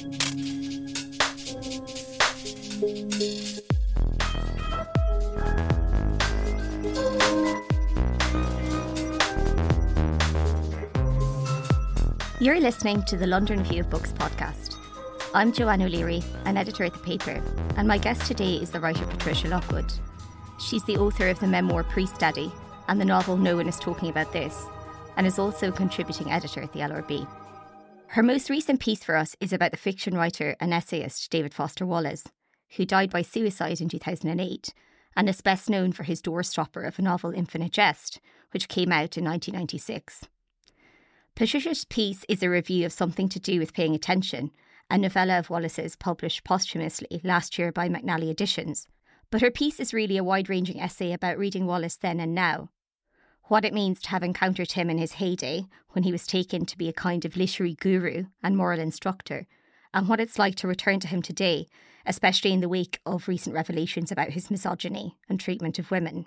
You're listening to the London Review of Books podcast. I'm Joanne O'Leary, an editor at the paper, and my guest today is the writer Patricia Lockwood. She's the author of the memoir Priest Daddy and the novel No One Is Talking About This, and is also a contributing editor at the LRB. Her most recent piece for us is about the fiction writer and essayist David Foster Wallace, who died by suicide in 2008 and is best known for his doorstopper of a novel Infinite Jest, which came out in 1996. Patricia's piece is a review of Something to Do with Paying Attention, a novella of Wallace's published posthumously last year by McNally Editions. But her piece is really a wide ranging essay about reading Wallace then and now. What it means to have encountered him in his heyday, when he was taken to be a kind of literary guru and moral instructor, and what it's like to return to him today, especially in the wake of recent revelations about his misogyny and treatment of women.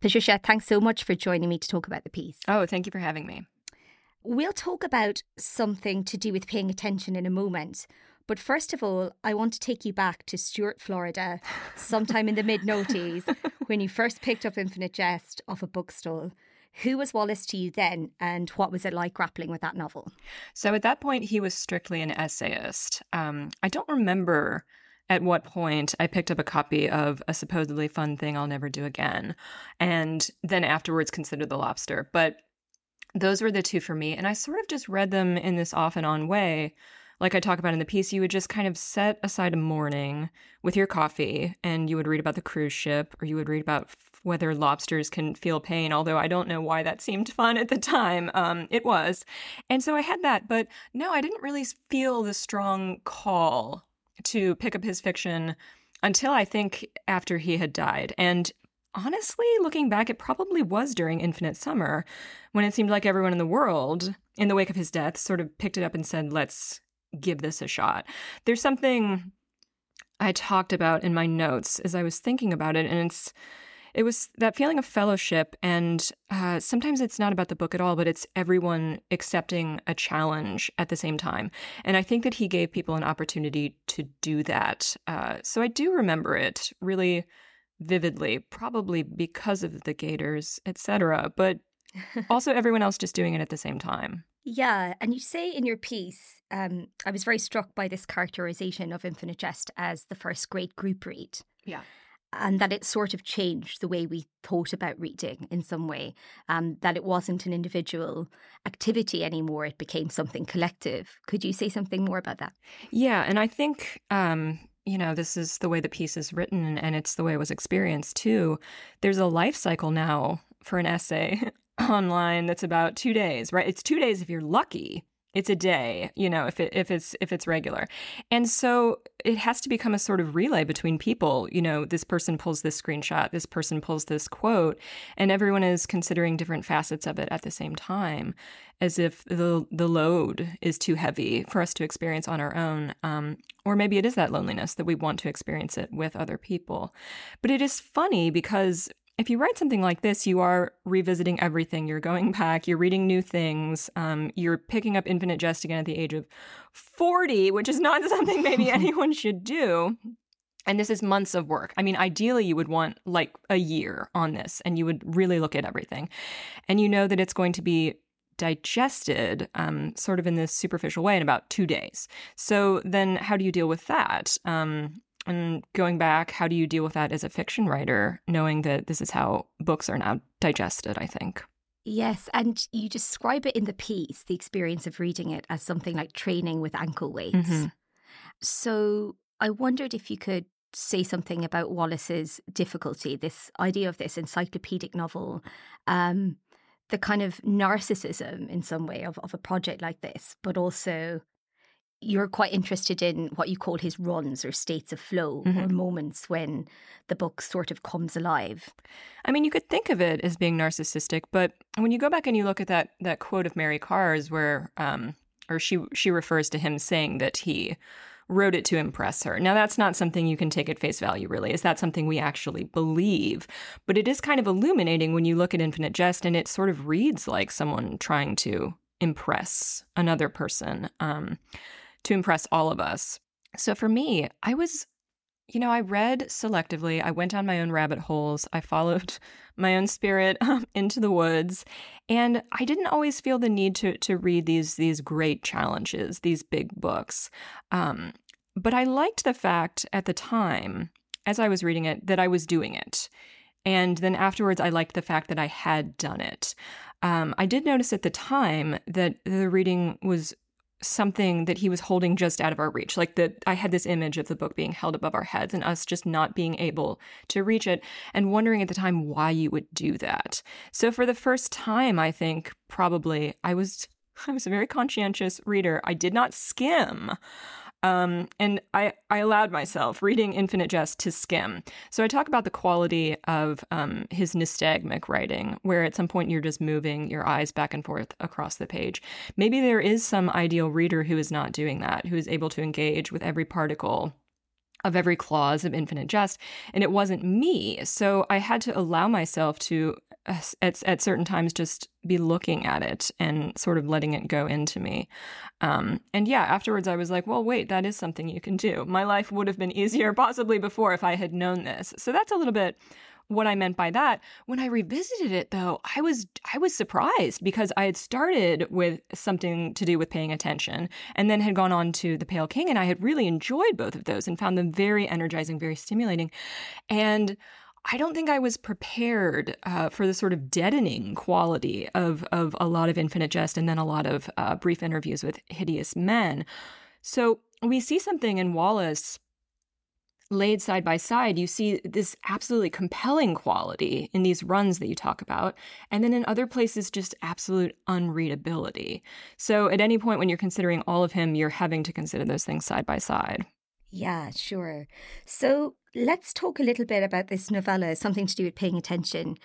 Patricia, thanks so much for joining me to talk about the piece. Oh, thank you for having me. We'll talk about something to do with paying attention in a moment. But first of all, I want to take you back to Stuart, Florida, sometime in the mid noughties, when you first picked up Infinite Jest off a bookstall. Who was Wallace to you then, and what was it like grappling with that novel? So at that point, he was strictly an essayist. Um, I don't remember at what point I picked up a copy of a supposedly fun thing I'll never do again, and then afterwards considered The Lobster. But those were the two for me. And I sort of just read them in this off and on way. Like I talk about in the piece, you would just kind of set aside a morning with your coffee and you would read about the cruise ship or you would read about whether lobsters can feel pain, although I don't know why that seemed fun at the time. Um, it was. And so I had that. But no, I didn't really feel the strong call to pick up his fiction until I think after he had died. And honestly, looking back, it probably was during Infinite Summer when it seemed like everyone in the world, in the wake of his death, sort of picked it up and said, let's give this a shot. There's something I talked about in my notes as I was thinking about it, and it's it was that feeling of fellowship and uh, sometimes it's not about the book at all but it's everyone accepting a challenge at the same time and i think that he gave people an opportunity to do that uh, so i do remember it really vividly, probably because of the gators, etc., but also everyone else just doing it at the same time. Yeah, and you say in your piece, um, I was very struck by this characterization of Infinite Jest as the first great group read. Yeah. And that it sort of changed the way we thought about reading in some way. Um, that it wasn't an individual activity anymore, it became something collective. Could you say something more about that? Yeah, and I think um, you know, this is the way the piece is written and it's the way it was experienced too. There's a life cycle now for an essay online that's about two days, right? It's two days if you're lucky it's a day you know if it if it's if it's regular. And so it has to become a sort of relay between people. You know this person pulls this screenshot this person pulls this quote and everyone is considering different facets of it at the same time as if the the load is too heavy for us to experience on our own. Um, or maybe it is that loneliness that we want to experience it with other people. But it is funny because if you write something like this, you are revisiting everything. You're going back, you're reading new things, um, you're picking up Infinite Jest again at the age of 40, which is not something maybe anyone should do. And this is months of work. I mean, ideally, you would want like a year on this and you would really look at everything. And you know that it's going to be digested um, sort of in this superficial way in about two days. So then, how do you deal with that? Um, and going back, how do you deal with that as a fiction writer, knowing that this is how books are now digested, I think? Yes, and you describe it in the piece, the experience of reading it, as something like training with ankle weights. Mm-hmm. So I wondered if you could say something about Wallace's difficulty, this idea of this encyclopedic novel, um, the kind of narcissism in some way of, of a project like this, but also you're quite interested in what you call his runs or states of flow mm-hmm. or moments when the book sort of comes alive. I mean, you could think of it as being narcissistic, but when you go back and you look at that that quote of Mary Karr's, where um or she she refers to him saying that he wrote it to impress her. Now, that's not something you can take at face value, really. Is that something we actually believe? But it is kind of illuminating when you look at Infinite Jest, and it sort of reads like someone trying to impress another person, um, to impress all of us. So for me, I was you know, I read selectively. I went down my own rabbit holes. I followed my own spirit um, into the woods, and I didn't always feel the need to to read these these great challenges, these big books. Um, but I liked the fact at the time, as I was reading it, that I was doing it, and then afterwards, I liked the fact that I had done it. Um, I did notice at the time that the reading was something that he was holding just out of our reach. Like that I had this image of the book being held above our heads and us just not being able to reach it and wondering at the time why you would do that. So for the first time, I think probably I was I was a very conscientious reader. I did not skim. Um, and I, I allowed myself reading Infinite Jest to skim. So I talk about the quality of um, his nystagmic writing, where at some point you're just moving your eyes back and forth across the page. Maybe there is some ideal reader who is not doing that, who is able to engage with every particle of every clause of infinite jest and it wasn't me. So i had to allow myself to at, at certain times just be looking at it and sort of letting it go into me. Um, and yeah afterwards i was like well wait that is something you can do. My life would have been easier possibly before if i had known this. So that's a little bit what I meant by that. When I revisited it though, I was I was surprised because I had started with something to do with paying attention and then had gone on to The Pale King and I had really enjoyed both of those and found them very energizing, very stimulating. And I don't think I was prepared uh, for the sort of deadening quality of of a lot of Infinite Jest and then a lot of uh, brief interviews with hideous men. So we see something in Wallace laid side by side, you see this absolutely compelling quality in these runs that you talk about. And then in other places, just absolute unreadability. So at any point when you're considering all of him, you're having to consider those things side by side. Yeah, sure. So let's talk a little bit about this novella, something to do with paying attention.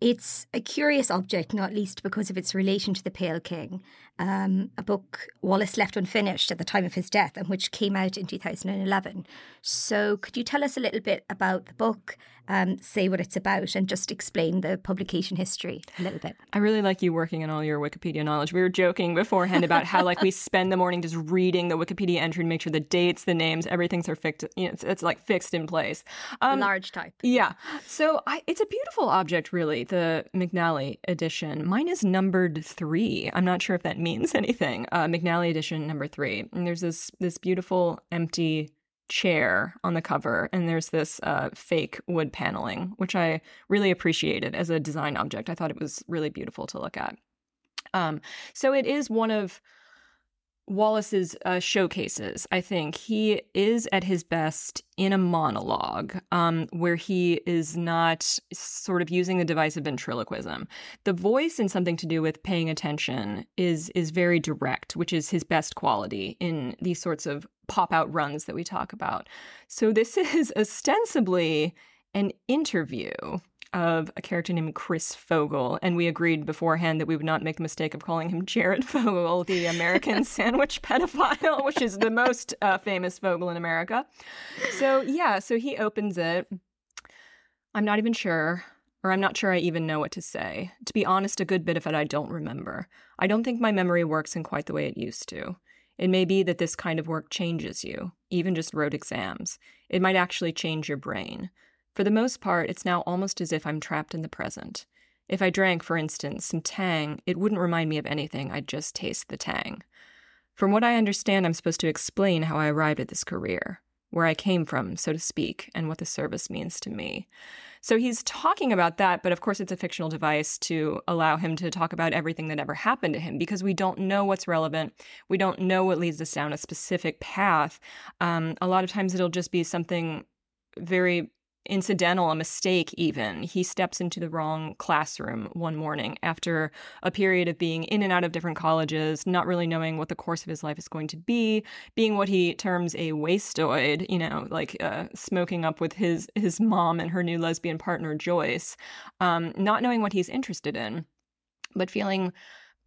It's a curious object, not least because of its relation to The Pale King, um, a book Wallace left unfinished at the time of his death and which came out in 2011. So, could you tell us a little bit about the book um, say what it's about and just explain the publication history a little bit. I really like you working on all your Wikipedia knowledge. We were joking beforehand about how like we spend the morning just reading the Wikipedia entry to make sure the dates, the names, everything's are fixed. You know, it's, it's like fixed in place. Um, Large type. Yeah. So I, it's a beautiful object, really. The McNally edition. Mine is numbered three. I'm not sure if that means anything. Uh, McNally edition number three. And there's this this beautiful empty chair on the cover, and there's this uh, fake wood paneling, which I really appreciated as a design object. I thought it was really beautiful to look at. Um, so it is one of Wallace's uh, showcases, I think. He is at his best in a monologue um, where he is not sort of using the device of ventriloquism. The voice and something to do with paying attention is is very direct, which is his best quality in these sorts of pop out runs that we talk about. So this is ostensibly an interview of a character named Chris Fogle, and we agreed beforehand that we would not make the mistake of calling him Jared Fogle, the American sandwich pedophile, which is the most uh, famous Fogle in America. So, yeah, so he opens it. I'm not even sure, or I'm not sure I even know what to say. To be honest, a good bit of it I don't remember. I don't think my memory works in quite the way it used to. It may be that this kind of work changes you, even just rote exams. It might actually change your brain. For the most part, it's now almost as if I'm trapped in the present. If I drank, for instance, some tang, it wouldn't remind me of anything, I'd just taste the tang. From what I understand, I'm supposed to explain how I arrived at this career, where I came from, so to speak, and what the service means to me. So he's talking about that, but of course, it's a fictional device to allow him to talk about everything that ever happened to him because we don't know what's relevant. We don't know what leads us down a specific path. Um, a lot of times, it'll just be something very incidental, a mistake even. He steps into the wrong classroom one morning after a period of being in and out of different colleges, not really knowing what the course of his life is going to be, being what he terms a wastoid, you know, like uh, smoking up with his his mom and her new lesbian partner Joyce, um, not knowing what he's interested in, but feeling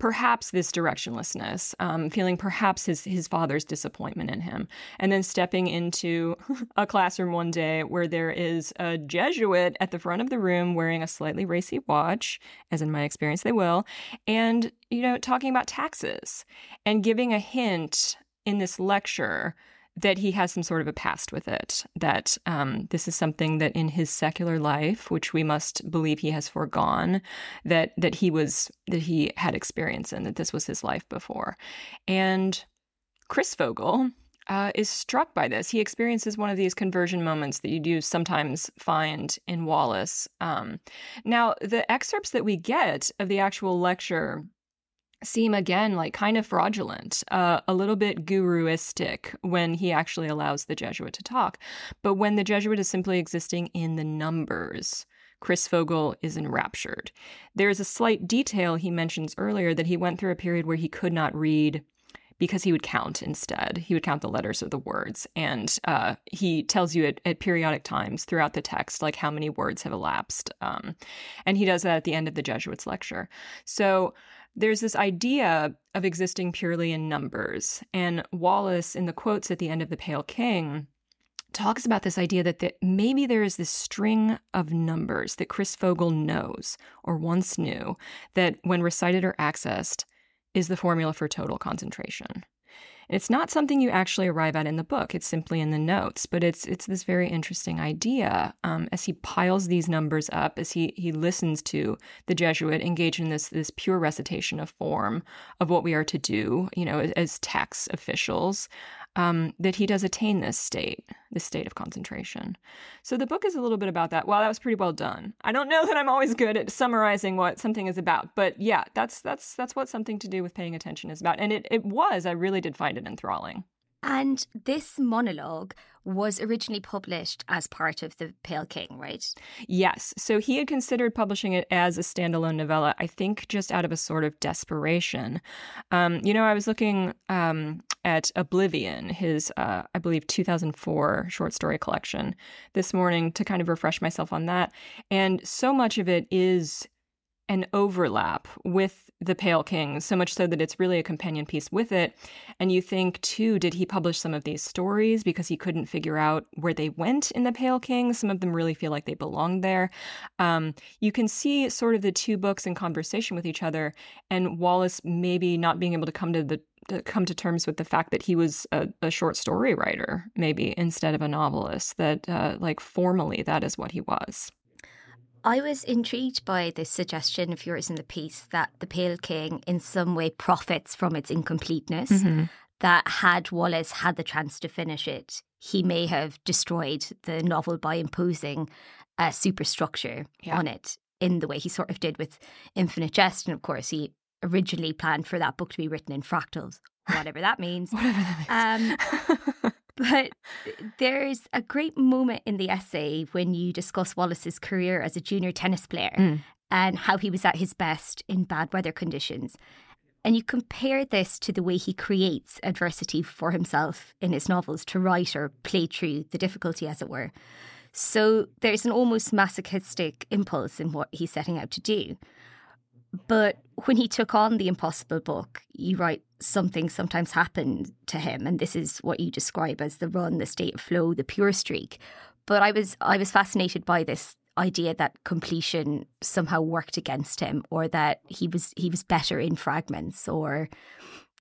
perhaps this directionlessness, um, feeling perhaps his his father's disappointment in him, and then stepping into a classroom one day where there is a Jesuit at the front of the room wearing a slightly racy watch, as in my experience they will, and you know talking about taxes and giving a hint in this lecture that he has some sort of a past with it, that um, this is something that in his secular life, which we must believe he has foregone, that that he was that he had experience in, that this was his life before, and Chris Fogle. Uh, is struck by this. He experiences one of these conversion moments that you do sometimes find in Wallace. Um, now, the excerpts that we get of the actual lecture seem again like kind of fraudulent, uh, a little bit guruistic when he actually allows the Jesuit to talk. But when the Jesuit is simply existing in the numbers, Chris Fogle is enraptured. There's a slight detail he mentions earlier that he went through a period where he could not read because he would count instead. He would count the letters of the words. And uh, he tells you at, at, periodic times throughout the text, like how many words have elapsed. Um, and he does that at the end of the Jesuit's lecture. So there's this idea of existing purely in numbers. And Wallace, in the quotes at the end of The Pale King, talks about this idea that the, maybe there is this string of numbers that Chris Fogle knows or once knew that, when recited or accessed, is the formula for total concentration. It's not something you actually arrive at in the book. It's simply in the notes, but it's it's this very interesting idea um, as he piles these numbers up, as he he listens to the Jesuit engage in this this pure recitation of form of what we are to do, you know, as, as tax officials um, that he does attain this state, this state of concentration. So the book is a little bit about that. Wow, that was pretty well done. I don't know that I'm always good at summarizing what something is about, but yeah, that's that's that's what something to do with paying attention is about. And it, it was, I really did find it enthralling. And this monologue was originally published as part of The Pale King, right? Yes. So he had considered publishing it as a standalone novella, I think just out of a sort of desperation. Um, you know, I was looking um, at Oblivion, his, uh, I believe, 2004 short story collection this morning to kind of refresh myself on that. And so much of it is an overlap with the Pale King, so much so that it's really a companion piece with it. And you think, too, did he publish some of these stories because he couldn't figure out where they went in the Pale King? Some of them really feel like they belong there. Um, you can see sort of the two books in conversation with each other, and Wallace maybe not being able to come to the to come to terms with the fact that he was a, a short story writer, maybe instead of a novelist. That, uh, like, formally, that is what he was. I was intrigued by the suggestion of yours in the piece that the Pale King in some way profits from its incompleteness. Mm-hmm. That had Wallace had the chance to finish it, he may have destroyed the novel by imposing a superstructure yeah. on it in the way he sort of did with Infinite Jest. And of course, he originally planned for that book to be written in fractals, whatever that means. whatever that means. Um, but there's a great moment in the essay when you discuss Wallace's career as a junior tennis player mm. and how he was at his best in bad weather conditions. And you compare this to the way he creates adversity for himself in his novels to write or play through the difficulty, as it were. So there's an almost masochistic impulse in what he's setting out to do. But when he took on the impossible book, you write something sometimes happened to him, and this is what you describe as the run, the state of flow, the pure streak. But I was I was fascinated by this idea that completion somehow worked against him, or that he was he was better in fragments, or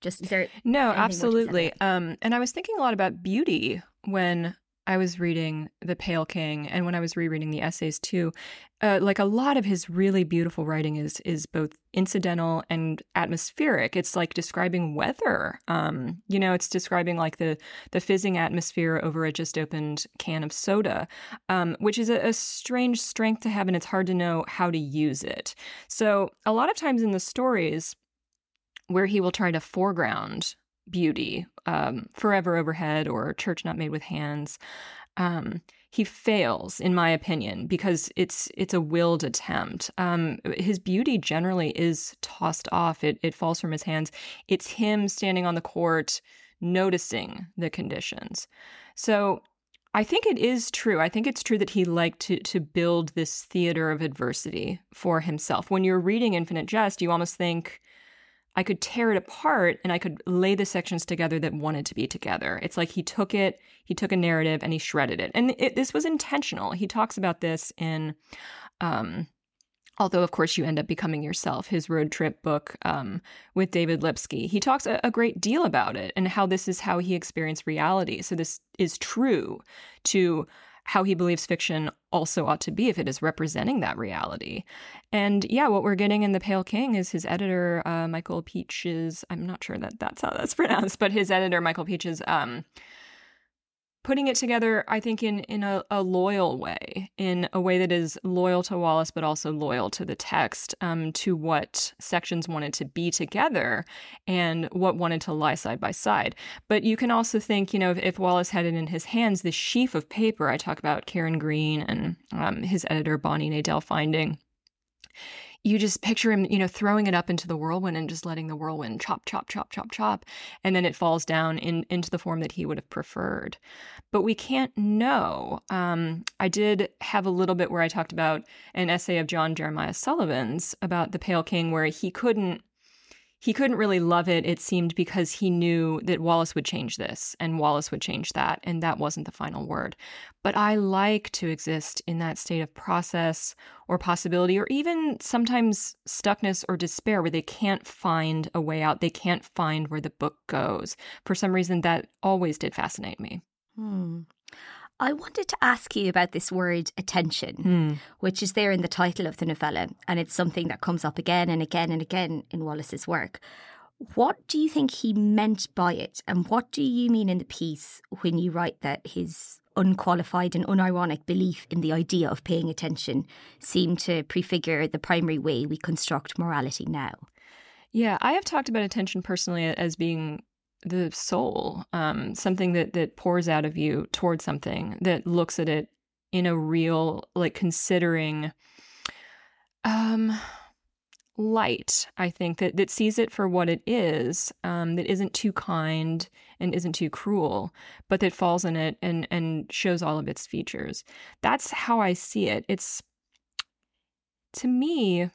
just is there no absolutely. Um, and I was thinking a lot about beauty when I was reading The Pale King and when I was rereading the essays too, uh, like a lot of his really beautiful writing is is both incidental and atmospheric. It's like describing weather. Um, you know, it's describing like the the fizzing atmosphere over a just opened can of soda, um, which is a, a strange strength to have, and it's hard to know how to use it. So a lot of times in the stories where he will try to foreground beauty um, Forever Overhead or Church Not Made with Hands. Um, he fails, in my opinion, because it's it's a willed attempt. Um, his beauty generally is tossed off; it it falls from his hands. It's him standing on the court, noticing the conditions. So I think it is true. I think it's true that he liked to to build this theater of adversity for himself. When you're reading Infinite Jest, you almost think I could tear it apart and I could lay the sections together that wanted to be together. It's like he took it, he took a narrative and he shredded it. And it, this was intentional. He talks about this in, um, although of course you end up becoming yourself, his road trip book um, with David Lipsky. He talks a, a great deal about it and how this is how he experienced reality. So this is true to how he believes fiction also ought to be if it is representing that reality. And yeah, what we're getting in The Pale King is his editor, uh, Michael Pietsch's, I'm not sure that that's how that's pronounced, but his editor, Michael Pietsch's, um, putting it together, I think, in in a, a, loyal way, in a way that is loyal to Wallace, but also loyal to the text, um, to what sections wanted to be together and what wanted to lie side by side. But you can also think, you know, if, if Wallace had it in his hands, this sheaf of paper, I talk about Karen Green and um, his editor, Bonnie Nadell Finding you just picture him, you know, throwing it up into the whirlwind and just letting the whirlwind chop, chop, chop, chop, chop. And then it falls down in, into the form that he would have preferred. But we can't know. Um, I did have a little bit where I talked about an essay of John Jeremiah Sullivan's about the Pale King, where he couldn't he couldn't really love it, it seemed, because he knew that Wallace would change this and Wallace would change that, and that wasn't the final word. But I like to exist in that state of process or possibility, or even sometimes stuckness or despair where they can't find a way out. They can't find where the book goes. For some reason, that always did fascinate me. Hmm. I wanted to ask you about this word attention, mm. which is there in the title of the novella, and it's something that comes up again and again and again in Wallace's work. What do you think he meant by it, and what do you mean in the piece when you write that his unqualified and unironic belief in the idea of paying attention seemed to prefigure the primary way we construct morality now? Yeah, I have talked about attention personally as being the soul, um, something that that pours out of you towards something that looks at it in a real, like considering, um, light. I think that that sees it for what it is, um, that isn't too kind and isn't too cruel, but that falls in it and and shows all of its features. That's how I see it. It's to me.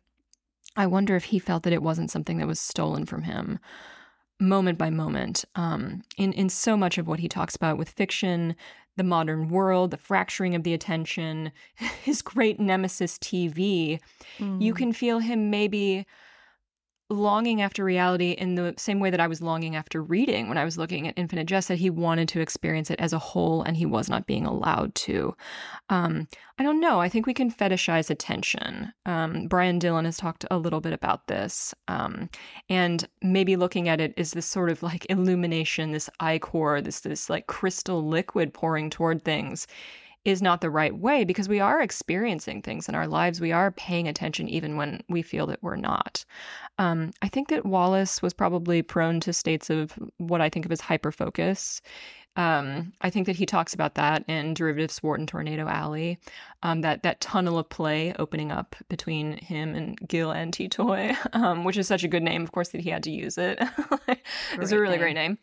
I wonder if he felt that it wasn't something that was stolen from him moment by moment um, in in so much of what he talks about with fiction, the modern world, the fracturing of the attention, his great nemesis TV. Mm. You can feel him maybe longing after reality in the same way that I was longing after reading when I was looking at Infinite Jest, that he wanted to experience it as a whole and he was not being allowed to. Um, I don't know. I think we can fetishize attention. Um, Brian Dillon has talked a little bit about this. Um, and maybe looking at it is this sort of like illumination, this ichor, this, this like crystal liquid pouring toward things is not the right way because we are experiencing things in our lives. We are paying attention even when we feel that we're not. Um, I think that Wallace was probably prone to states of what I think of as hyperfocus. Um, I think that he talks about that in Derivative Sport in Tornado Alley, um, that that tunnel of play opening up between him and Gil Antitoi, um, which is such a good name, of course, that he had to use it. it's a really name. great name.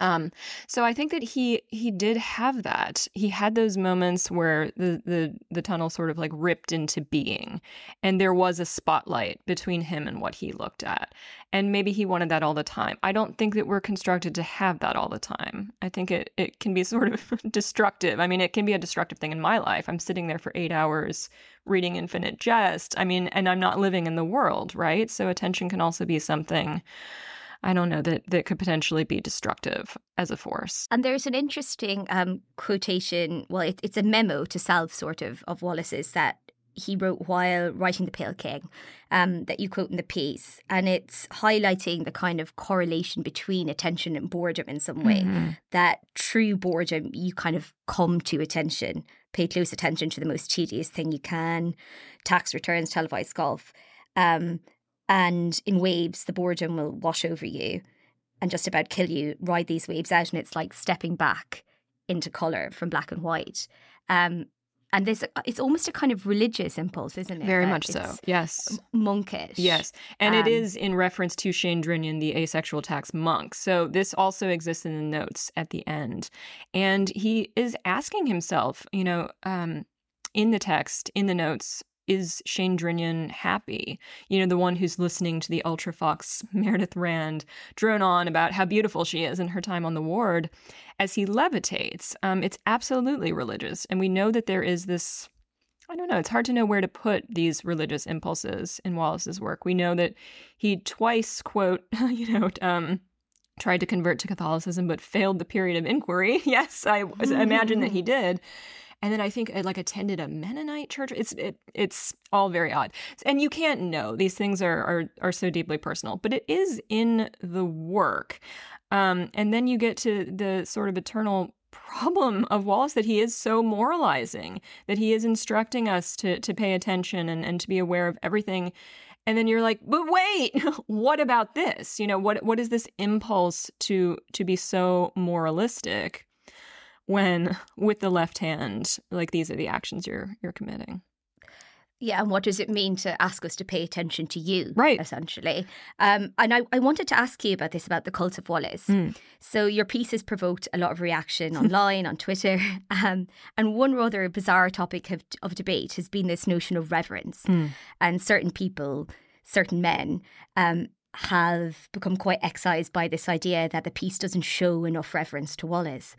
Um, so I think that he he did have that. He had those moments where the the the tunnel sort of like ripped into being, and there was a spotlight between him and what he looked at. And maybe he wanted that all the time. I don't think that we're constructed to have that all the time. I think it it can be sort of destructive. I mean, it can be a destructive thing in my life. I'm sitting there for eight hours reading Infinite Jest. I mean, and I'm not living in the world, right? So attention can also be something I don't know that that could potentially be destructive as a force. And there's an interesting um, quotation. Well, it, it's a memo to self, sort of, of Wallace's that he wrote while writing The Pale King um, that you quote in the piece. And it's highlighting the kind of correlation between attention and boredom in some way. Mm-hmm. That true boredom, you kind of come to attention, pay close attention to the most tedious thing you can, tax returns, televised golf. Um, and in waves, the boredom will wash over you. and just about kill you. Ride these waves out, and it's like stepping back into color from black and white. Um, and this it's almost a kind of religious impulse isn't it? Very much so. yes. monkish. Yes. And um, it is in reference to Shane Drinion the asexual tax monk. So this also exists in the notes at the end. And he is asking himself you know um, in the text in the notes is Shane Drinion happy? You know, the one who's listening to the Ultra Fox Meredith Rand drone on about how beautiful she is in her time on the ward as he levitates. Um, it's absolutely religious. And we know that there is this. I don't know. It's hard to know where to put these religious impulses in Wallace's work. We know that he twice, quote, you know, um, tried to convert to Catholicism but failed the period of inquiry. yes, I imagine that he did and then I think I like attended a Mennonite church. It's it, it's all very odd, and you can't know these things are are are so deeply personal, but it is in the work. Um, and then you get to the sort of eternal problem of Wallace that he is so moralizing, that he is instructing us to to pay attention and, and to be aware of everything. And then you're like, but wait, what about this? You know, what what is this impulse to to be so moralistic? When with the left hand, like these are the actions you're you're committing. Yeah, and what does it mean to ask us to pay attention to you? Right. Essentially. Um, and I, I wanted to ask you about this about the cult of Wallace. Mm. So your piece has provoked a lot of reaction online, on Twitter. Um, and one rather bizarre topic of, of debate has been this notion of reverence. Mm. And certain people, certain men, um, have become quite excised by this idea that the piece doesn't show enough reverence to Wallace.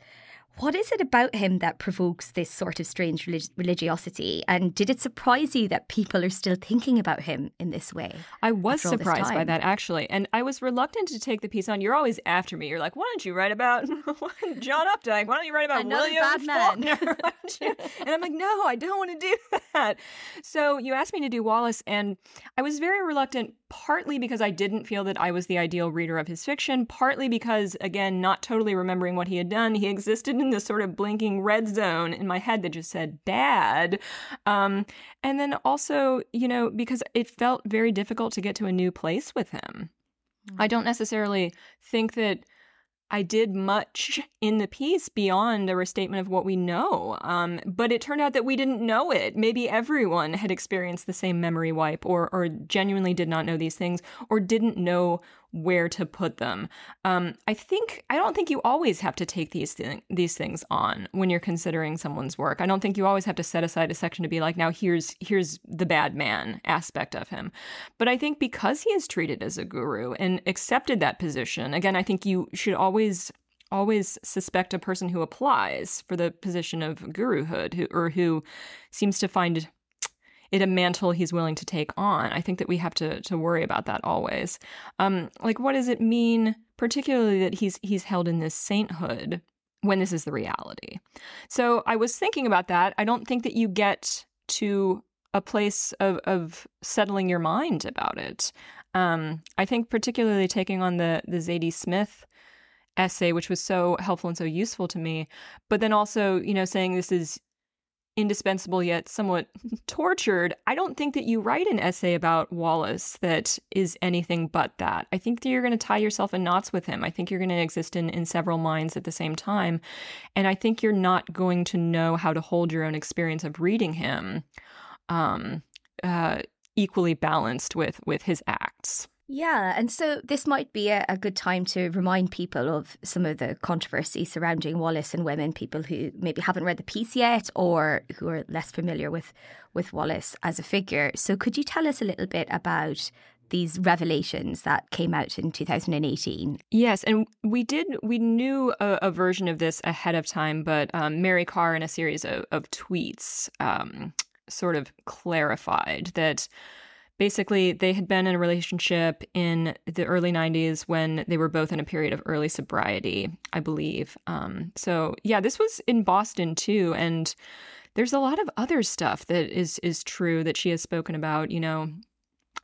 What is it about him that provokes this sort of strange relig- religiosity? And did it surprise you that people are still thinking about him in this way? I was surprised by that, actually. And I was reluctant to take the piece on. You're always after me. You're like, why don't you write about John Updike? Why don't you write about Another William bad man? and I'm like, no, I don't want to do that. So you asked me to do Wallace, and I was very reluctant, partly because I didn't feel that I was the ideal reader of his fiction, partly because, again, not totally remembering what he had done, he existed in this sort of blinking red zone in my head that just said bad. Um, and then also, you know, because it felt very difficult to get to a new place with him. Mm-hmm. I don't necessarily think that I did much in the piece beyond a restatement of what we know. Um, but it turned out that we didn't know it. Maybe everyone had experienced the same memory wipe or, or genuinely did not know these things or didn't know where to put them. Um, I think I don't think you always have to take these th- these things on when you're considering someone's work. I don't think you always have to set aside a section to be like, now here's here's the bad man aspect of him. But I think because he is treated as a guru and accepted that position, again, I think you should always always suspect a person who applies for the position of guruhood who, or who seems to find it a mantle he's willing to take on. I think that we have to to worry about that always. Um, like, what does it mean, particularly that he's he's held in this sainthood when this is the reality? So I was thinking about that. I don't think that you get to a place of of settling your mind about it. Um, I think particularly taking on the the Zadie Smith essay, which was so helpful and so useful to me, but then also, you know, saying this is indispensable yet somewhat tortured, I don't think that you write an essay about Wallace that is anything but that. I think that you're going to tie yourself in knots with him. I think you're going to exist in, in several minds at the same time. And I think you're not going to know how to hold your own experience of reading him um, uh, equally balanced with, with his acts. Yeah, and so this might be a, a, good time to remind people of some of the controversy surrounding Wallace and women, people who maybe haven't read the piece yet or who are less familiar with, with Wallace as a figure. So, could you tell us a little bit about these revelations that came out in 2018? Yes, and we did, we knew a, a version of this ahead of time, but um, Mary Karr, in a series of, of tweets, um, sort of clarified that basically they had been in a relationship in the early 90s when they were both in a period of early sobriety i believe. Um, so yeah this was in boston too and there's a lot of other stuff that is is true that she has spoken about you know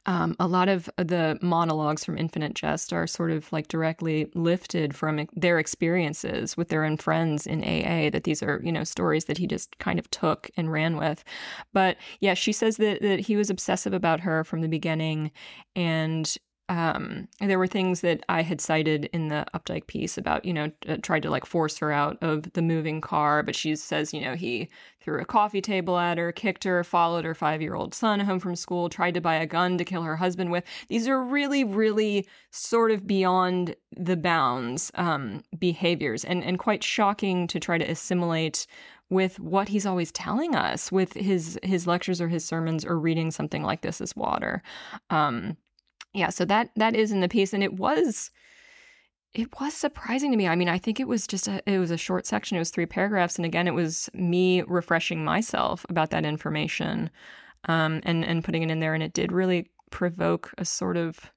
um, a lot of the monologues from Infinite Jest are sort of like directly lifted from their experiences with their own friends in AA, that these are, you know, stories that he just kind of took and ran with. But yeah, she says that, that he was obsessive about her from the beginning and um, there were things that I had cited in the Updike piece about, you know, uh, tried to like force her out of the moving car, but she says, you know, he threw a coffee table at her, kicked her, followed her five year old son home from school, tried to buy a gun to kill her husband with. These are really, really sort of beyond the bounds um, behaviors and, and quite shocking to try to assimilate with what he's always telling us with his his lectures or his sermons or reading something like This Is Water. Um, yeah, so that that is in the piece, and it was it was surprising to me. I mean, I think it was just a it was a short section. It was three paragraphs, and again, it was me refreshing myself about that information, um, and and putting it in there, and it did really provoke a sort of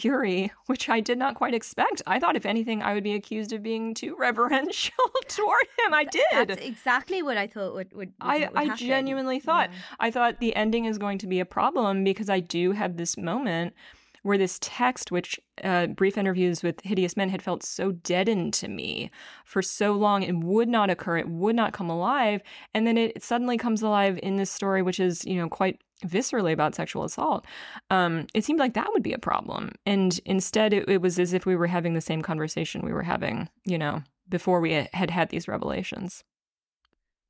fury, which I did not quite expect. I thought, if anything, I would be accused of being too reverential toward him. I did. That's exactly what I thought would. would, would I, I genuinely thought. Yeah. I thought the ending is going to be a problem because I do have this moment where this text, which uh, brief interviews with hideous men had felt so deadened to me for so long, it would not occur, it would not come alive, and then it suddenly comes alive in this story, which is you know quite viscerally about sexual assault. Um, it seemed like that would be a problem, and instead it, it was as if we were having the same conversation we were having, you know, before we had had these revelations.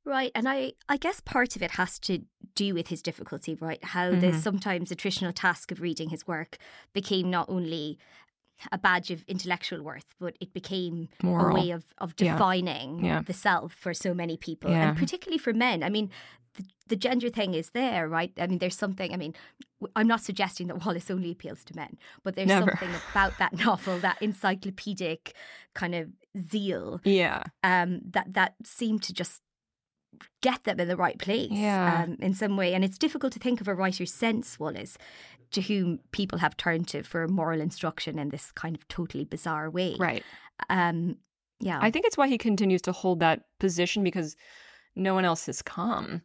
Right, and I, I guess part of it has to do with his difficulty, right? How Mhm. the sometimes attritional task of reading his work became not only a badge of intellectual worth, but it became Moral. a way of, of defining Yeah. the self for so many people, Yeah. and particularly for men. I mean, the, the gender thing is there, right? I mean, there's something. I mean, I'm not suggesting that Wallace only appeals to men, but there's Never. something about that novel, that encyclopedic kind of zeal, Yeah, um, that that seemed to just get them in the right place Yeah. um, in some way. And it's difficult to think of a writer since Wallace to whom people have turned to for moral instruction in this kind of totally bizarre way. right. Um, yeah. I think it's why he continues to hold that position because no one else has come.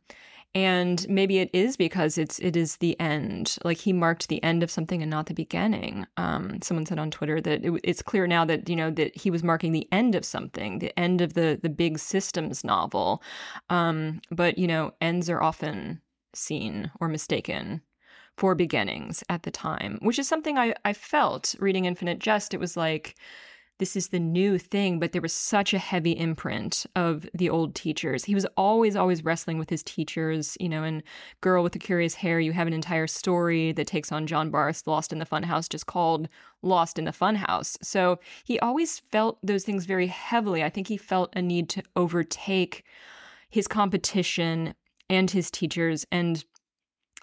And maybe it is because it's it is the end. Like he marked the end of something and not the beginning. Um, someone said on Twitter that it, it's clear now that you know that he was marking the end of something, the end of the the big systems novel. Um, but you know, ends are often seen or mistaken for beginnings at the time, which is something I, I felt reading Infinite Jest. It was like this is the new thing, but there was such a heavy imprint of the old teachers. He was always, always wrestling with his teachers. You know, in Girl with the Curious Hair, you have an entire story that takes on John Barth, Lost in the Funhouse, just called Lost in the Funhouse. So he always felt those things very heavily. I think he felt a need to overtake his competition and his teachers and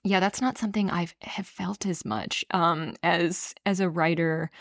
yeah that's not something i have felt as much um as as a writer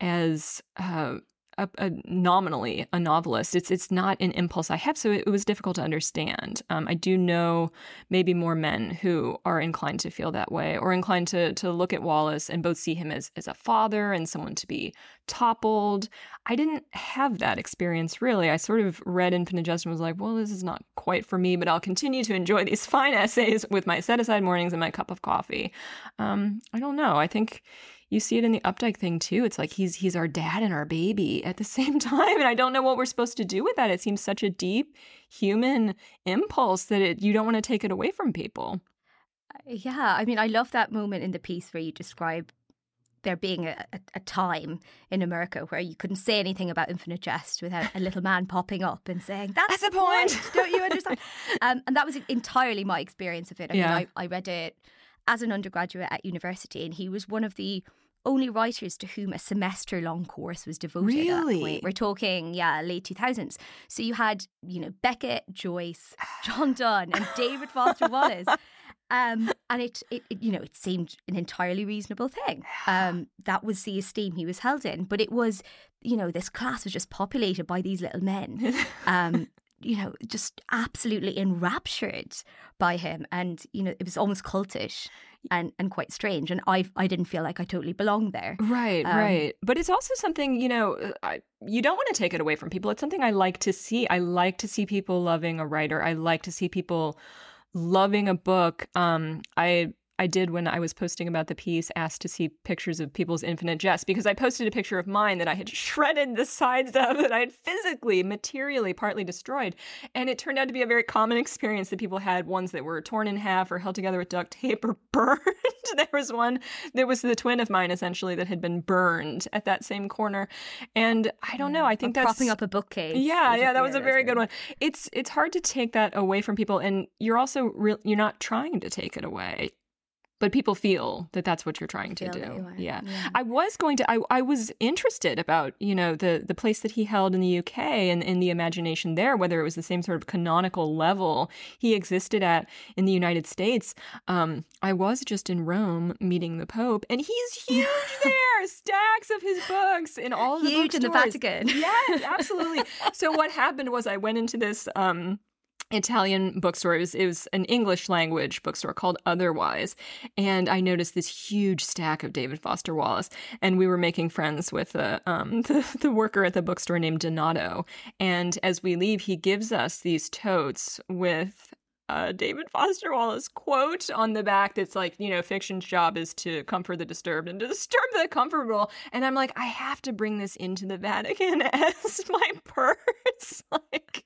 as uh, a, a nominally a novelist. It's it's not an impulse I have, so it, it was difficult to understand. Um, I do know maybe more men who are inclined to feel that way, or inclined to to look at Wallace and both see him as as a father and someone to be toppled. I didn't have that experience really. I sort of read Infinite Jest and was like, well, this is not quite for me, but I'll continue to enjoy these fine essays with my set aside mornings and my cup of coffee. Um, I don't know. I think you see it in the Updike thing too. It's like he's he's our dad and our baby at the same time, and I don't know what we're supposed to do with that. It seems such a deep human impulse that it, you don't want to take it away from people. yeah. I mean, I love that moment in the piece where you describe there being a, a, time in America where you couldn't say anything about Infinite Jest without a little man popping up and saying, That's, That's the point." Don't you understand? um, and that was entirely my experience of it. I Yeah. mean, I, I read it as an undergraduate at university, and he was one of the only writers to whom a semester long course was devoted. Really? We're talking, yeah, late 2000s. So you had, you know, Beckett, Joyce, John Donne, and David Foster Wallace. Um, and it, it, it, you know, it seemed an entirely reasonable thing. Um, that was the esteem he was held in. But it was, you know, this class was just populated by these little men. Um, you know, just absolutely enraptured by him, and you know, it was almost cultish and and quite strange. And I I didn't feel like I totally belonged there. Right, Um, right. But it's also something, you know, uh, I, you don't want to take it away from people. It's something I like to see. I like to see people loving a writer. I like to see people loving a book. Um, I I did when I was posting about the piece, asked to see pictures of people's infinite jest because I posted a picture of mine that I had shredded the sides of that I had physically, materially, partly destroyed. And it turned out to be a very common experience that people had ones that were torn in half or held together with duct tape or burned. there was one that was the twin of mine essentially that had been burned at that same corner. And I don't know, mm, I think or that's propping up a bookcase. yeah, yeah, that was a very good one. It's it's hard to take that away from people, and you're also real. You're not trying to take it away, but people feel that that's what you're trying to do. that you are, Yeah. yeah. I was going to. I I was interested about you know the the place that he held in the UK and in the imagination there, whether it was the same sort of canonical level he existed at in the United States. Um, I was just in Rome meeting the Pope, and he's huge there. Stacks of his books in all the Huge in the. Vatican. Yes, absolutely. so what happened was I went into this um Italian bookstore. It was, it was an English language bookstore called Otherwise. And I noticed this huge stack of David Foster Wallace. And we were making friends with uh, um, the, the worker at the bookstore named Donato. And as we leave, he gives us these totes with a David Foster Wallace quote on the back that's like, you know, fiction's job is to comfort the disturbed and to disturb the comfortable. And I'm like, I have to bring this into the Vatican as my purse. like,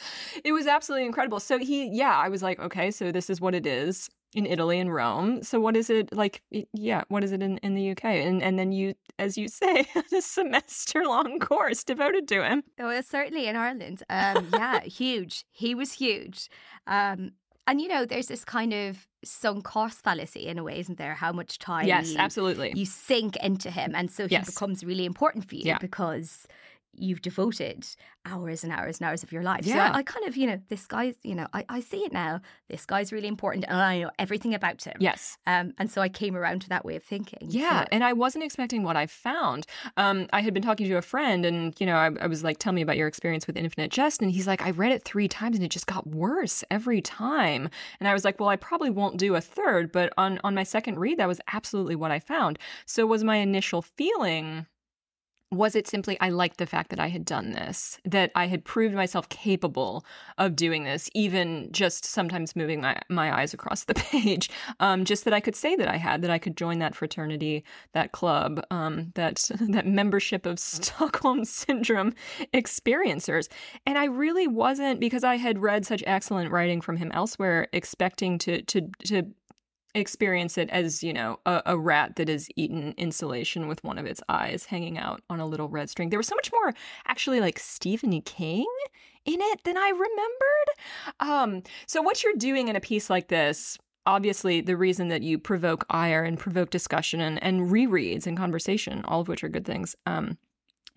it was absolutely incredible. So he, yeah, I was like, okay, so this is what it is in Italy and Rome. So what is it like? Yeah, what is it in, in the UK? And and then you, as you say, a semester long course devoted to him. Well, certainly in Ireland. Um, yeah, huge. He was huge. Um, and you know, there's this kind of sunk cost fallacy in a way, isn't there? How much time Yes, you, absolutely. you sink into him, and so he Yes. becomes really important for you Yeah. because you've devoted hours and hours and hours of your life. Yeah. So I, I kind of, you know, this guy's, you know, I, I see it now. This guy's really important, and I know everything about him. Yes. Um, and so I came around to that way of thinking. Yeah, But- and I wasn't expecting what I found. Um, I had been talking to a friend, and you know, I, I was like, "Tell me about your experience with Infinite Jest," and he's like, "I read it three times, and it just got worse every time." And I was like, "Well, I probably won't do a third, but on on my second read, that was absolutely what I found." So, was my initial feeling? Was it simply I liked the fact that I had done this, that I had proved myself capable of doing this, even just sometimes moving my, my eyes across the page, um, just that I could say that I had, that I could join that fraternity, that club, um, that that membership of Stockholm syndrome experiencers, and I really wasn't because I had read such excellent writing from him elsewhere, expecting to to to experience it as you know a, a rat that has eaten insulation with one of its eyes hanging out on a little red string. There was so much more actually like stephen king in it than i remembered. Um so what you're doing in a piece like this obviously the reason that you provoke ire and provoke discussion and, and rereads and conversation all of which are good things um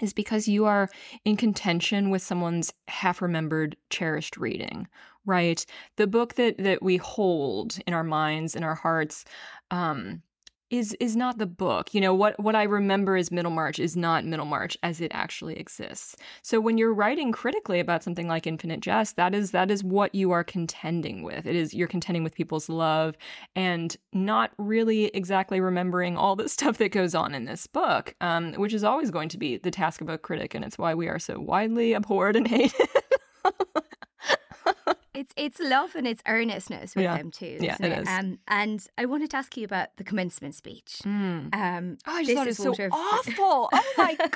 is because you are in contention with someone's half remembered cherished reading right. The book that that we hold in our minds in our hearts um is is not the book. You know what what i remember as middlemarch is not middlemarch as it actually exists. So when you're writing critically about something like infinite jest that is that is what you are contending with. It is you're contending with people's love and not really exactly remembering all the stuff that goes on in this book um, which is always going to be the task of a critic and it's why we are so widely abhorred and hated It's it's love and it's earnestness with Yeah. him too. Yeah, isn't it is. Um, and I wanted to ask you about the commencement speech. Mm. Um, Oh, I just this thought it is was so awful. Oh my god,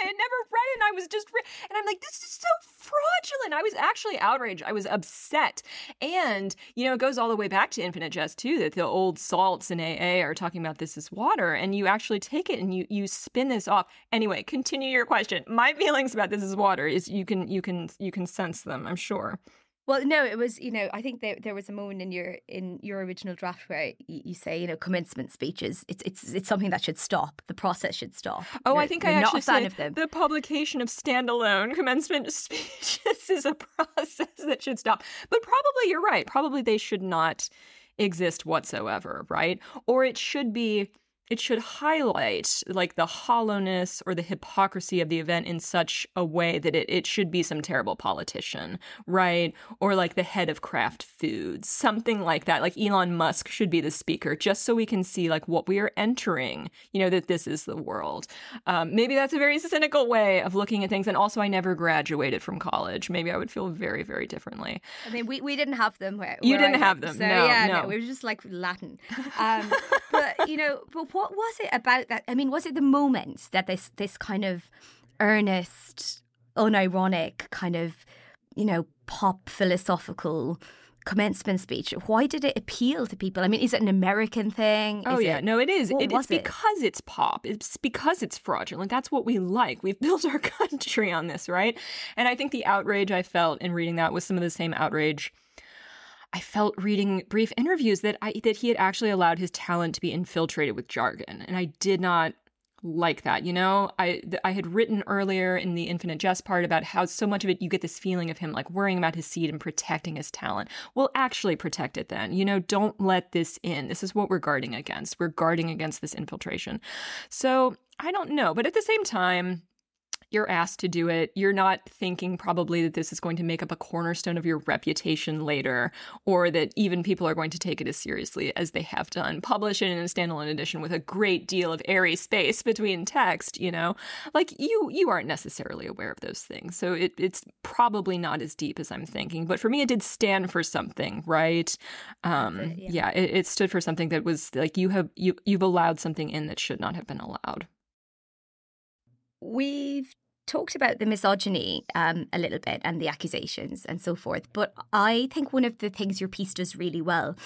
I had never read it, and I was just, re- and I'm like, this is so fraudulent. I was actually outraged. I was upset, and you know, it goes all the way back to Infinite Jest too. That the old salts in AA are talking about this is water, and you actually take it and you you spin this off. Anyway, continue your question. My feelings about this is water is you can you can you can sense them. I'm sure. Well, no, it was you know I think there there was a moment in your in your original draft where you, you say you know commencement speeches it's it's it's something that should stop the process should stop. Oh, I You're- think you're I actually said of them. the publication of standalone commencement speeches is a process that should stop. But probably you're right. Probably they should not exist whatsoever, right? Or it should be it should highlight like the hollowness or the hypocrisy of the event in such a way that it, it should be some terrible politician, right? Or like the head of Kraft Foods, something like that. Like Elon Musk should be the speaker, just so we can see like what we are entering, you know, that this is the world. Um, maybe that's a very cynical way of looking at things. And also, I never graduated from college. Maybe I would feel very, very differently. I mean, we, we didn't have them where, you didn't I have went. them. So, no, yeah, no. we were just like Latin. Um, but, you know, but what was it about that? I mean, was it the moment that this this kind of earnest, unironic kind of, you know, pop philosophical commencement speech? Why did it appeal to people? I mean, is it an American thing? Oh Is yeah, it- no, it is. It, it's it? because it's pop. It's because it's fraudulent. That's what we like. We've built our country on this, right? And I think the outrage I felt in reading that was some of the same outrage I felt reading brief interviews that I that he had actually allowed his talent to be infiltrated with jargon, and I did not like that. You know, I th- I had written earlier in the Infinite Jest part about how so much of it you get this feeling of him like worrying about his seed and protecting his talent. Well, actually protect it then. You know, don't let this in. This is what we're guarding against. We're guarding against this infiltration. So I don't know, but at the same time you're asked to do it. You're not thinking probably that this is going to make up a cornerstone of your reputation later, or that even people are going to take it as seriously as they have done. Publish it in a standalone edition with a great deal of airy space between text, you know? Like you you aren't necessarily aware of those things. So it, it's probably not as deep as I'm thinking. But for me it did stand for something, right? Um it, yeah. yeah, it, it stood for something that was like you have you you've allowed something in that should not have been allowed. We've talked about the misogyny um, a little bit and the accusations and so forth, but I think one of the things your piece does really well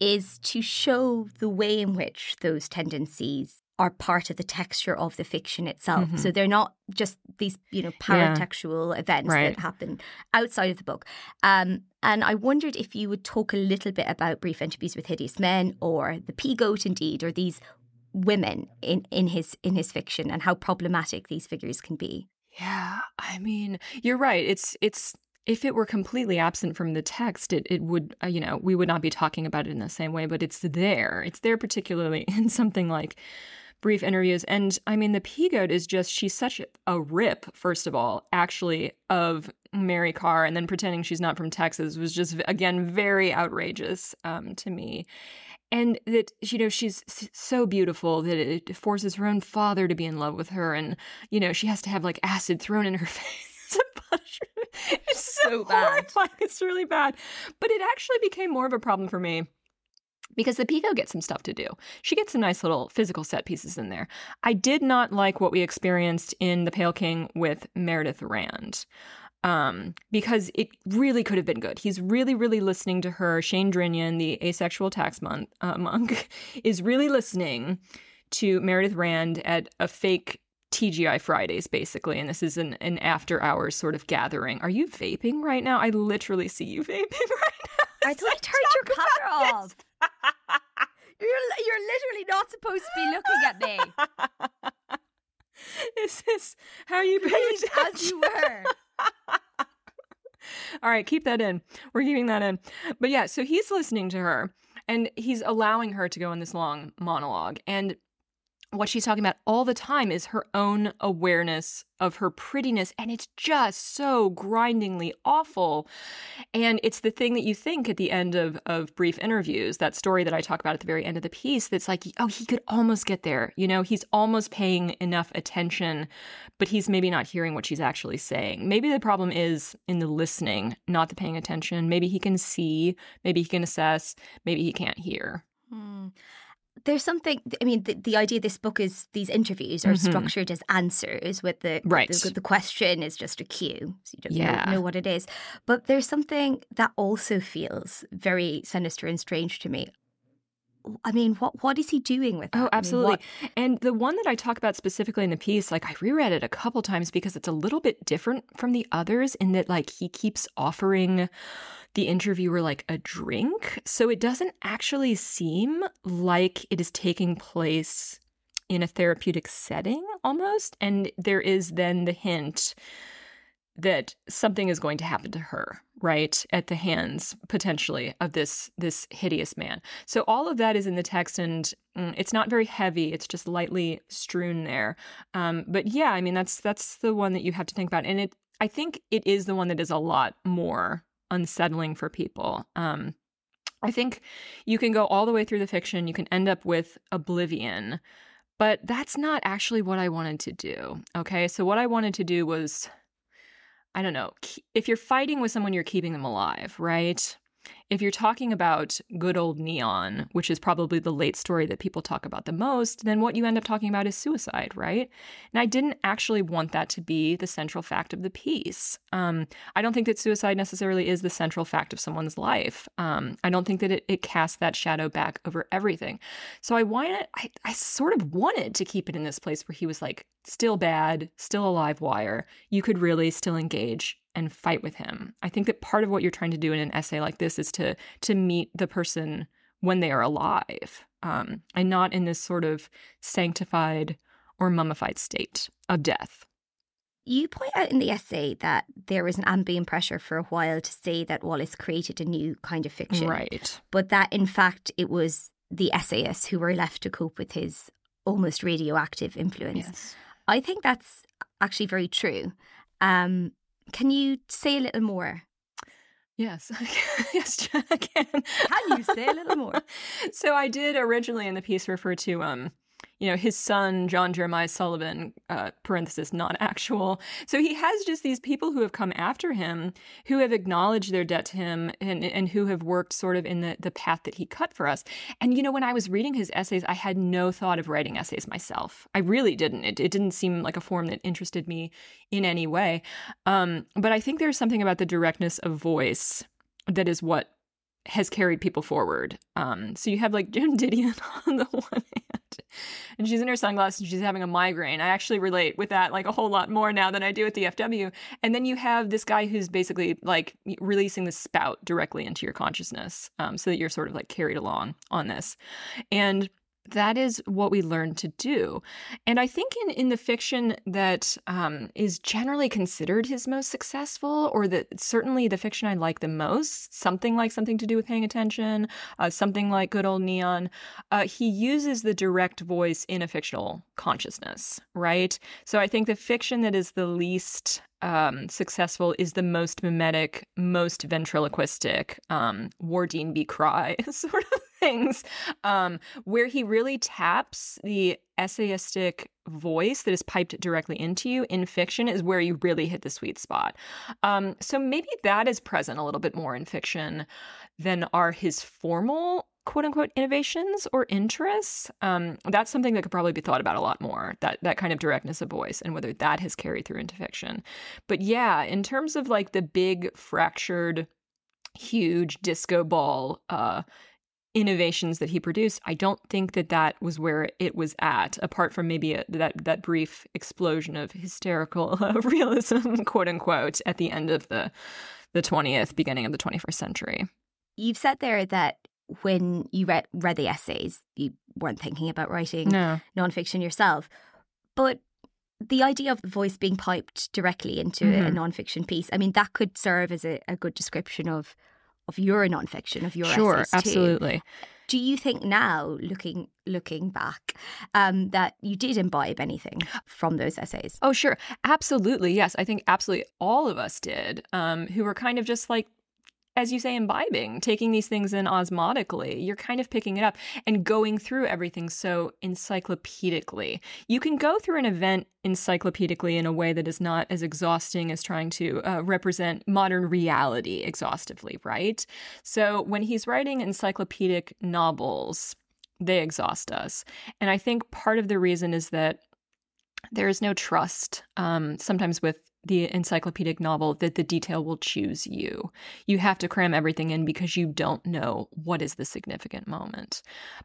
is to show the way in which those tendencies are part of the texture of the fiction itself. Mhm. So they're not just these, you know, Yeah. paratextual events Right. that happen outside of the book. Um, and I wondered if you would talk a little bit about Brief Interviews with Hideous Men or The Pea Goat, indeed, or these women in, in his in his fiction and how problematic these figures can be. Yeah, I mean, you're right. It's it's if it were completely absent from the text, it it would uh, you know we would not be talking about it in the same way. But it's there. It's there particularly in something like brief interviews. And I mean, the pea goat is just she's such a rip. First of all, actually, of Mary Karr, and then pretending she's not from Texas was just again very outrageous um, to me. And that you know she's so beautiful that it forces her own father to be in love with her, and you know she has to have like acid thrown in her face. as a punishment. It's so, So bad. horrifying. It's really bad. But it actually became more of a problem for me because the Pico gets some stuff to do. She gets some nice little physical set pieces in there. I did not like what we experienced in The Pale King with Meredith Rand. Um, because it really could have been good. He's really, really listening to her. Shane Drinion, the asexual tax monk, uh, monk, is really listening to Meredith Rand at a fake TGI Fridays, basically. And this is an, an after hours sort of gathering. Are you vaping right now? I literally see you vaping right now. I thought I turned your camera off. You're you're literally not supposed to be looking at me. Is this how you Please, as you were. All right, keep that in. We're keeping that in. But yeah, so he's listening to her and he's allowing her to go on this long monologue. And what she's talking about all the time is her own awareness of her prettiness. And it's just so grindingly awful. And it's the thing that you think at the end of, of brief interviews, that story that I talk about at the very end of the piece, that's like, oh, he could almost get there. You know, he's almost paying enough attention, but he's maybe not hearing what she's actually saying. Maybe the problem is in the listening, not the paying attention. Maybe he can see, maybe he can assess, maybe he can't hear. Hmm. There's something. I mean, the, the idea of this book is these interviews are Mhm. structured as answers, with the Right. The, the question is just a cue, so you don't know- Yeah. know, what it is. But there's something that also feels very sinister and strange to me. I mean, what what is he doing with oh, that? I Oh, mean, absolutely. what- And the one that I talk about specifically in the piece, like I reread it a couple times because it's a little bit different from the others in that like he keeps offering the interviewer like a drink. So it doesn't actually seem like it is taking place in a therapeutic setting almost. And there is then the hint that something is going to happen to her right at the hands potentially of this this hideous man. So all of that is in the text and mm, it's not very heavy. It's just lightly strewn there. Um, but yeah i mean that's that's the one that you have to think about. And it i think it is the one that is a lot more unsettling for people. Um, i think you can go all the way through the fiction. You can end up with oblivion. But that's not actually what i wanted to do okay? So what i wanted to do was I don't know, if you're fighting with someone, you're keeping them alive, right? If you're talking about good old neon, which is probably the late story that people talk about the most, then what you end up talking about is suicide, right? And I didn't actually want that to be the central fact of the piece. Um, I don't think that suicide necessarily is the central fact of someone's life. Um, I don't think that it, it casts that shadow back over everything. So I wanted, I, I sort of wanted to keep it in this place where he was like still bad, still a live wire. You could really still engage and fight with him. I think that part of what you're trying to do in an essay like this is to to meet the person when they are alive, um, and not in this sort of sanctified or mummified state of death. You point out in the essay that there was an ambient pressure for a while to say that Wallace created a new kind of fiction. Right. But that in fact it was the essayists who were left to cope with his almost radioactive influence. Yes. I think that's actually very true. Um, can you say a little more? Yes, yes, I can. Can you say a little more? so I did originally in the piece refer to um you know, his son, John Jeremiah Sullivan, uh, parenthesis, not actual. So he has just these people who have come after him, who have acknowledged their debt to him and, and who have worked sort of in the, the path that he cut for us. And, you know, when I was reading his essays, I had no thought of writing essays myself. I really didn't. It, it didn't seem like a form that interested me in any way. Um, but I think there's something about the directness of voice that is what has carried people forward. Um, so you have like Joan Didion on the one hand, and she's in her sunglasses and she's having a migraine. I actually relate with that like a whole lot more now than I do with DFW. And then you have this guy who's basically like releasing the spout directly into your consciousness, um, so that you're sort of like carried along on this. And that is what we learn to do. And I think in, in the fiction that um, is generally considered his most successful, or that certainly the fiction I like the most, something like Something to Do with Paying Attention, uh, something like Good Old Neon, uh, he uses the direct voice in a fictional consciousness, right? So I think the fiction that is the least um, successful is the most mimetic, most ventriloquistic, um, Wardine be cry sort of things, um, where he really taps the essayistic voice that is piped directly into you in fiction is where you really hit the sweet spot. Um, so maybe that is present a little bit more in fiction than are his formal quote unquote innovations or interests um, that's something that could probably be thought about a lot more that that kind of directness of voice and whether that has carried through into fiction but yeah in terms of like the big fractured huge disco ball uh, innovations that he produced, I don't think that that was where it was at, apart from maybe a, that that brief explosion of hysterical uh, realism, quote unquote, at the end of the the twentieth, beginning of the twenty first century. You've said there that when you read read the essays, you weren't thinking about writing no. nonfiction yourself, but the idea of the voice being piped directly into mm-hmm. a nonfiction piece, I mean, that could serve as a, a good description of of your nonfiction, of your sure, absolutely. Do you think now, looking looking back, um, that you did imbibe anything from those essays? Oh, sure, absolutely. Yes, I think absolutely all of us did. Um, who were kind of just like as you say, imbibing, taking these things in osmotically. You're kind of picking it up and going through everything so encyclopedically. You can go through an event encyclopedically in a way that is not as exhausting as trying to uh, represent modern reality exhaustively, right? So when he's writing encyclopedic novels, they exhaust us. And I think part of the reason is that there is no trust um, sometimes with the encyclopedic novel that the detail will choose you. You have to cram everything in because you don't know what is the significant moment.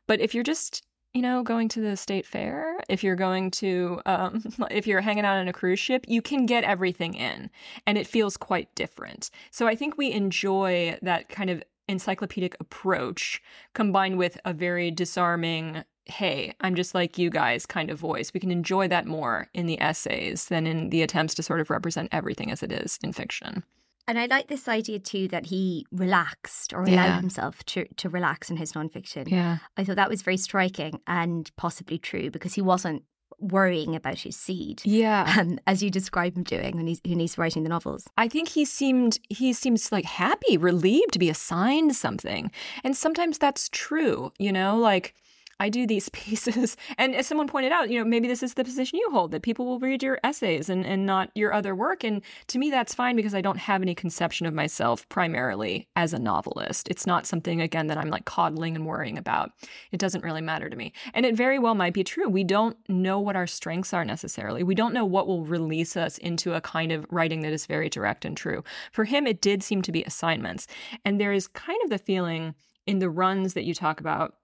But if you're just you know, going to the state fair, if you're going to, um, if you're hanging out on a cruise ship, you can get everything in and it feels quite different. So I think we enjoy that kind of encyclopedic approach combined with a very disarming hey, I'm just like you guys kind of voice. We can enjoy that more in the essays than in the attempts to sort of represent everything as it is in fiction. And I like this idea too that he relaxed or allowed Yeah. himself to, to relax in his nonfiction. Yeah. I thought that was very striking and possibly true because he wasn't worrying about his seed. Yeah. Um, as you describe him doing when he's, when he's writing the novels. I think he seemed he seems like happy, relieved to be assigned something. And sometimes that's true, you know, like I do these pieces and as someone pointed out, you know, maybe this is the position you hold that people will read your essays and, and not your other work. And to me that's fine because I don't have any conception of myself primarily as a novelist. It's not something again that I'm like coddling and worrying about. It doesn't really matter to me. And it very well might be true. We don't know what our strengths are necessarily. We don't know what will release us into a kind of writing that is very direct and true. For him, it did seem to be assignments. And there is kind of the feeling in the runs that you talk about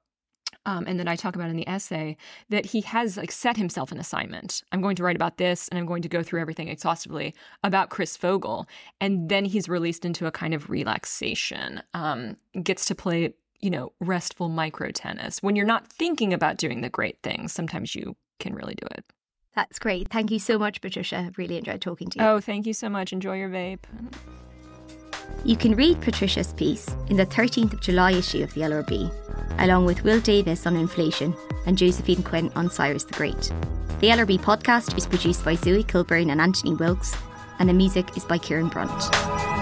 um, and that I talk about in the essay, that he has like set himself an assignment. I'm going to write about this, and I'm going to go through everything exhaustively about Chris Fogle, and then he's released into a kind of relaxation. Um, gets to play, you know, restful micro tennis. When you're not thinking about doing the great things, sometimes you can really do it. That's great. Thank you so much, Patricia. Really enjoyed talking to you. Oh, thank you so much. Enjoy your vape. You can read Patricia's piece in the 13th of July issue of the LRB, along with Will Davies on inflation and Josephine Quinn on Cyrus the Great. The LRB podcast is produced by Zoe Kilburn and Anthony Wilkes, and the music is by Kieran Brunt.